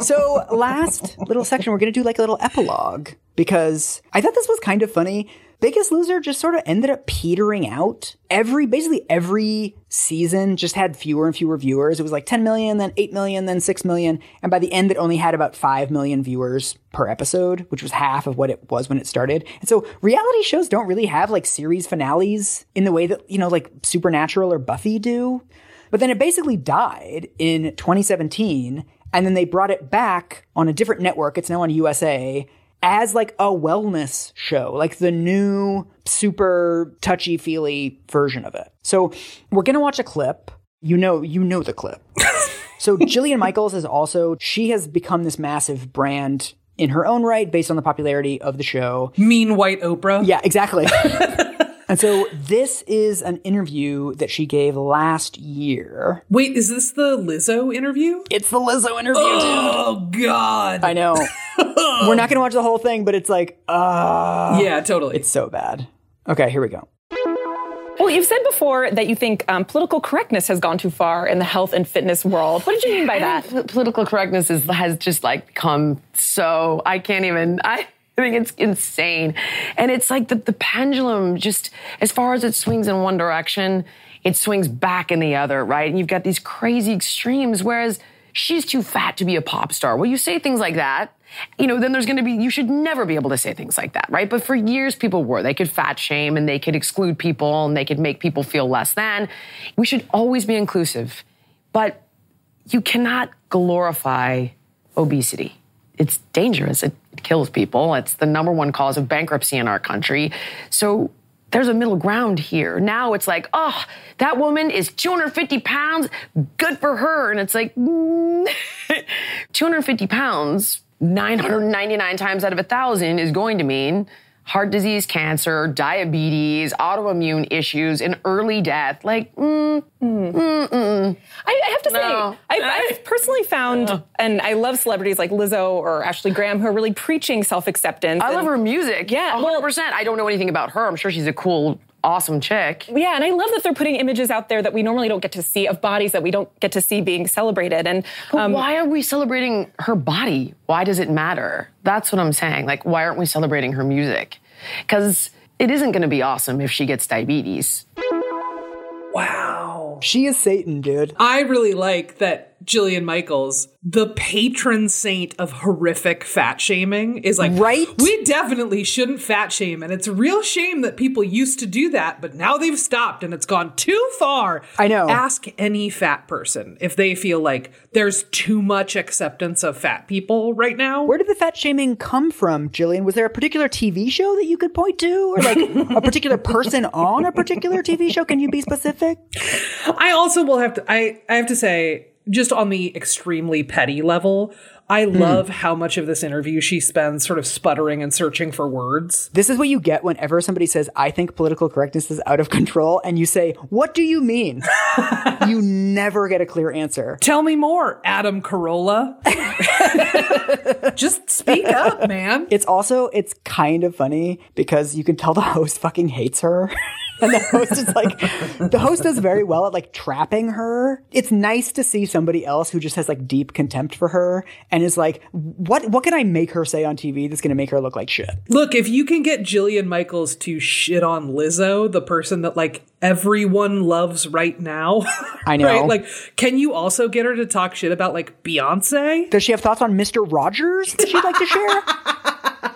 So, last little section, we're going to do like a little epilogue because I thought this was kind of funny. Biggest Loser just sort of ended up petering out. Every, basically every season just had fewer and fewer viewers. It was like 10 million, then 8 million, then 6 million. And by the end, it only had about 5 million viewers per episode, which was half of what it was when it started. And so reality shows don't really have like series finales in the way that, you know, like Supernatural or Buffy do. But then it basically died in 2017, and then they brought it back on a different network. It's now on USA as like a wellness show, like the new super touchy feely version of it. So we're gonna watch a clip. You know, you know the clip. so Jillian Michaels is also she has become this massive brand in her own right based on the popularity of the show. Mean white Oprah. Yeah, exactly. and so this is an interview that she gave last year. Wait, is this the Lizzo interview? It's the Lizzo interview, Oh, God. I know. We're not going to watch the whole thing, but it's like, uh, yeah, totally. it's so bad. Okay, here we go. Well, you've said before that you think um, political correctness has gone too far in the health and fitness world. What did you mean by that? Political correctness is, has just like come so I can't even. I think it's insane, and it's like the, the pendulum. Just as far as it swings in one direction, it swings back in the other. Right, and you've got these crazy extremes. Whereas she's too fat to be a pop star. Well, you say things like that. You know, then there's going to be, you should never be able to say things like that, right? But for years, people were. They could fat shame and they could exclude people and they could make people feel less than. We should always be inclusive. But you cannot glorify obesity. It's dangerous. It kills people. It's the number one cause of bankruptcy in our country. So there's a middle ground here. Now it's like, oh, that woman is 250 pounds. Good for her. And it's like, mm, 250 pounds, 999 times out of a thousand is going to mean heart disease, cancer, diabetes, autoimmune issues, and early death. Like, mm, mm, mm, mm. I, I have to No. say, I, I've personally found, and I love celebrities like Lizzo or Ashley Graham who are really preaching self acceptance. I love her music. Yeah, 100%. I don't know anything about her. I'm sure she's a cool, awesome chick. Yeah, and I love that they're putting images out there that we normally don't get to see of bodies that we don't get to see being celebrated. And um, why are we celebrating her body? Why does it matter? That's what I'm saying. Like, why aren't we celebrating her music? Because it isn't going to be awesome if she gets diabetes. Wow. She is Satan, dude. I really like that Jillian Michaels, the patron saint of horrific fat shaming, is like, Right? We definitely shouldn't fat shame. And it's a real shame that people used to do that, but now they've stopped and it's gone too far. I know. Ask any fat person if they feel like there's too much acceptance of fat people right now. Where did the fat shaming come from, Jillian? Was there a particular TV show that you could point to? Or like a particular person on a particular TV show? Can you be specific? I also will have to I, I have to say, just on the extremely petty level, I hmm. love how much of this interview she spends sort of sputtering and searching for words. This is what you get whenever somebody says, I think political correctness is out of control, and you say, What do you mean? you never get a clear answer. Tell me more, Adam Carolla. just speak up, man. It's also, it's kind of funny because you can tell the host fucking hates her. and the host is like, the host does very well at like trapping her. It's nice to see somebody else who just has like deep contempt for her and is like, what, what can I make her say on TV that's going to make her look like shit? Look, if you can get Jillian Michaels to shit on Lizzo, the person that like everyone loves right now, I know. right? Like, can you also get her to talk shit about like Beyonce? Does she have thoughts on Mr. Rogers that she'd like to share?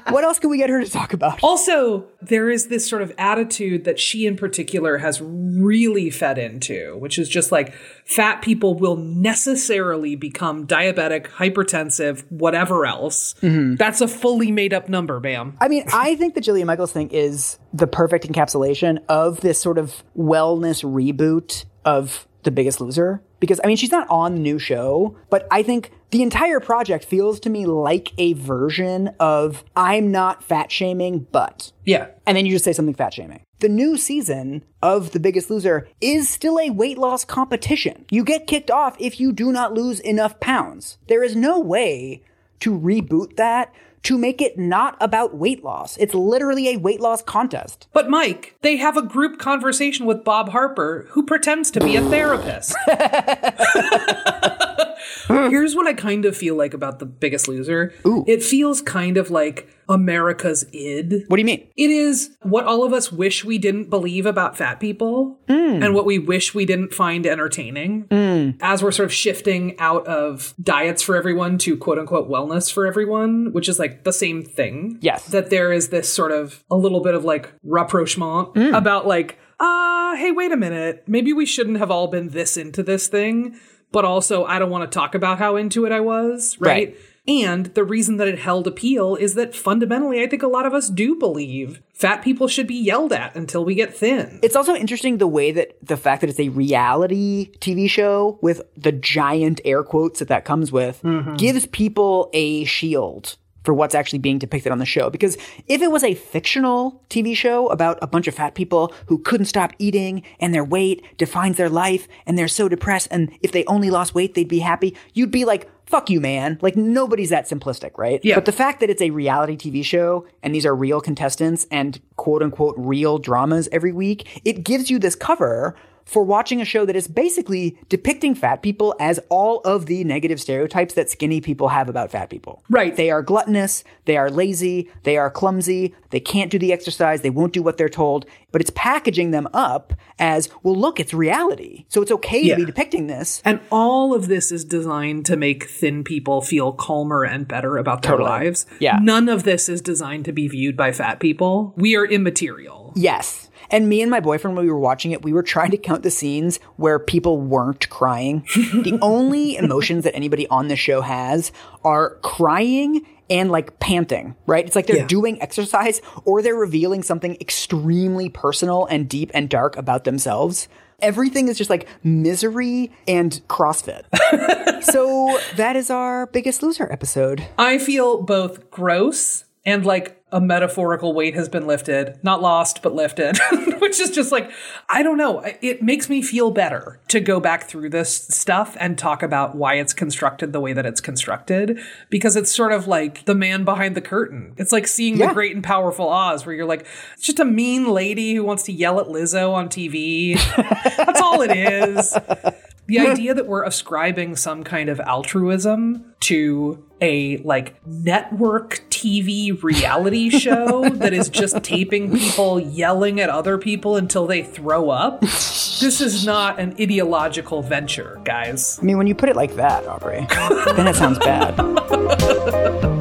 what else can we get her to talk about? Also, there is this sort of attitude that she in particular has really fed into, which is just like fat people will necessarily become diabetic, hypertensive, whatever else. Mm-hmm. That's a fully made up number, bam. I mean, I think the Jillian Michaels thing is the perfect encapsulation of this sort of wellness reboot of The Biggest Loser. Because, I mean, she's not on the new show, but I think the entire project feels to me like a version of I'm not fat shaming, but. Yeah. And then you just say something fat shaming. The new season of The Biggest Loser is still a weight loss competition. You get kicked off if you do not lose enough pounds. There is no way to reboot that to make it not about weight loss. It's literally a weight loss contest. But Mike, they have a group conversation with Bob Harper, who pretends to be a therapist. Here's what I kind of feel like about The Biggest Loser. It feels kind of like America's id. What do you mean? It is what all of us wish we didn't believe about fat people mm. and what we wish we didn't find entertaining mm. as we're sort of shifting out of diets for everyone to quote unquote wellness for everyone, which is like the same thing. Yes. That there is this sort of a little bit of like rapprochement mm. about like, uh, hey, wait a minute. Maybe we shouldn't have all been this into this thing, but also I don't want to talk about how into it I was, right? Right. And the reason that it held appeal is that fundamentally, I think a lot of us do believe fat people should be yelled at until we get thin. It's also interesting the way that the fact that it's a reality TV show with the giant air quotes that that comes with mm-hmm. gives people a shield for what's actually being depicted on the show. Because if it was a fictional TV show about a bunch of fat people who couldn't stop eating and their weight defines their life and they're so depressed and if they only lost weight, they'd be happy, you'd be like, fuck you, man. Like nobody's that simplistic, right? Yeah. But the fact that it's a reality TV show and these are real contestants and quote unquote real dramas every week, it gives you this cover for watching a show that is basically depicting fat people as all of the negative stereotypes that skinny people have about fat people. Right. They are gluttonous, they are lazy, they are clumsy, they can't do the exercise, they won't do what they're told, but it's packaging them up as, well, look, it's reality. So it's okay Yeah. to be depicting this. And all of this is designed to make thin people feel calmer and better about their Totally. lives. Yeah. None of this is designed to be viewed by fat people. We are immaterial. Yes. And me and my boyfriend, when we were watching it, we were trying to count the scenes where people weren't crying. the only emotions that anybody on the show has are crying and like panting, right? It's like they're Yeah. doing exercise or they're revealing something extremely personal and deep and dark about themselves. Everything is just like misery and CrossFit. so that is our biggest loser episode. I feel both gross and like a metaphorical weight has been lifted, not lost, but lifted, which is just like, I don't know. It makes me feel better to go back through this stuff and talk about why it's constructed the way that it's constructed because it's sort of like the man behind the curtain. It's like seeing Yeah. the great and powerful Oz where you're like, it's just a mean lady who wants to yell at Lizzo on TV. That's all it is. The idea that we're ascribing some kind of altruism to a like network TV reality show that is just taping people yelling at other people until they throw up. This is not an ideological venture, guys. I mean, when you put it like that, Aubrey, then it sounds bad.